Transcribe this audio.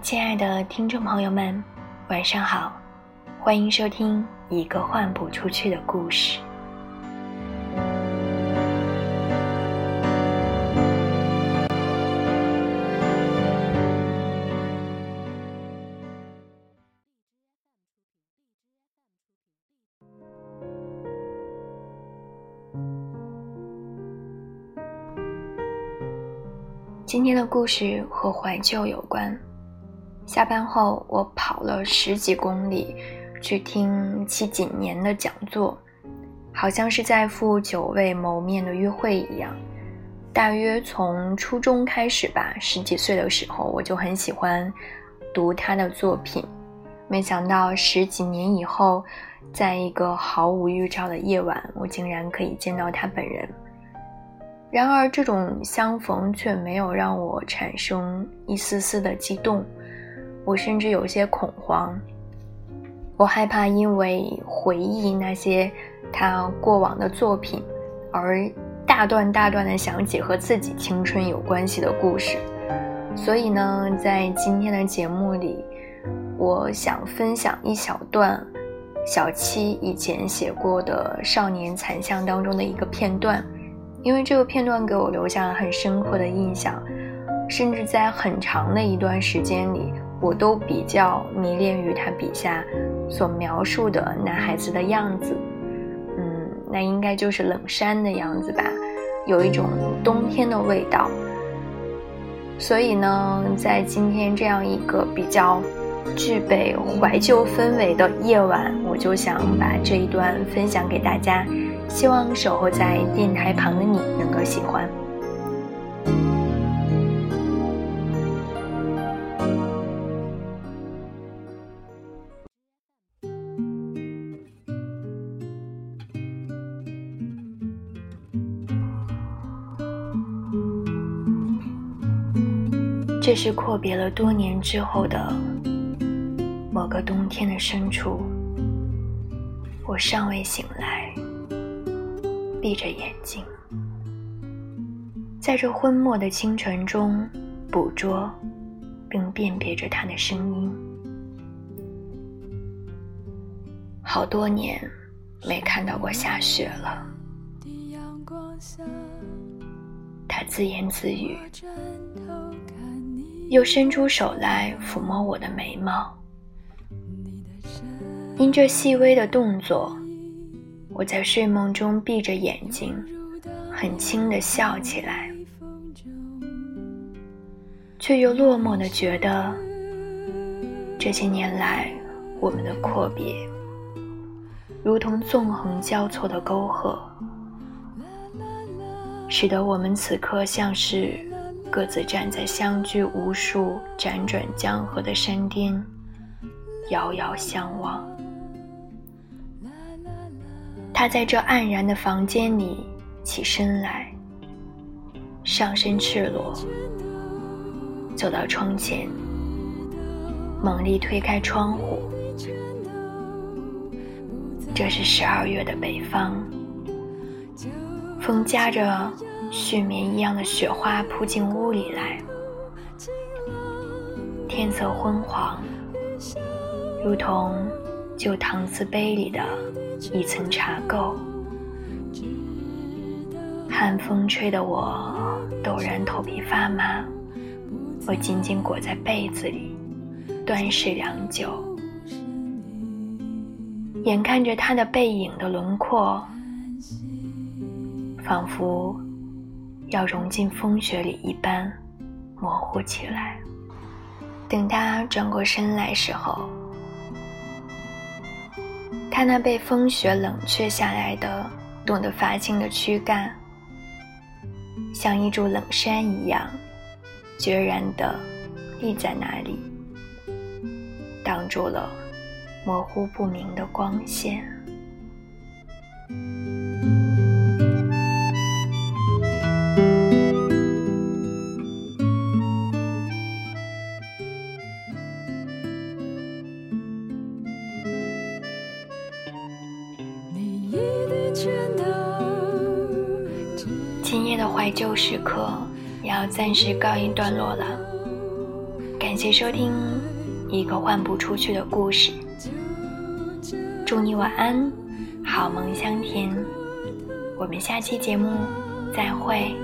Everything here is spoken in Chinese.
亲爱的听众朋友们，晚上好，欢迎收听一个换不出去的故事。今天的故事和怀旧有关。下班后，我跑了十几公里去听戚锦年的讲座，好像是在赴久未谋面的约会一样。大约从初中开始吧，十几岁的时候我就很喜欢读他的作品。没想到十几年以后，在一个毫无预兆的夜晚，我竟然可以见到他本人。然而，这种相逢却没有让我产生一丝丝的激动，我甚至有些恐慌。我害怕因为回忆那些他过往的作品，而大段大段的想起和自己青春有关系的故事。所以呢，在今天的节目里，我想分享一小段小七以前写过的《少年残像》当中的一个片段。因为这个片段给我留下了很深刻的印象，甚至在很长的一段时间里，我都比较迷恋于他笔下所描述的男孩子的样子。嗯，那应该就是冷山的样子吧，有一种冬天的味道。所以呢，在今天这样一个比较具备怀旧氛围的夜晚，我就想把这一段分享给大家。希望守候在电台旁的你能够喜欢。这是阔别了多年之后的某个冬天的深处，我尚未醒来。闭着眼睛，在这昏默的清晨中，捕捉并辨别着他的声音。好多年没看到过下雪了，他自言自语，又伸出手来抚摸我的眉毛。因这细微的动作。我在睡梦中闭着眼睛，很轻的笑起来，却又落寞的觉得，这些年来我们的阔别，如同纵横交错的沟壑，使得我们此刻像是各自站在相距无数辗转江河的山巅，遥遥相望。他在这黯然的房间里起身来，上身赤裸，走到窗前，猛力推开窗户。这是十二月的北方，风夹着絮绵一样的雪花扑进屋里来，天色昏黄，如同旧搪瓷杯里的。一层茶垢，寒风吹得我陡然头皮发麻，我紧紧裹在被子里，端视良久，眼看着他的背影的轮廓，仿佛要融进风雪里一般模糊起来。等他转过身来时候。他那被风雪冷却下来的、冻得发青的躯干，像一柱冷山一样，决然地立在那里，挡住了模糊不明的光线。的怀旧时刻要暂时告一段落了，感谢收听一个换不出去的故事。祝你晚安，好梦香甜。我们下期节目再会。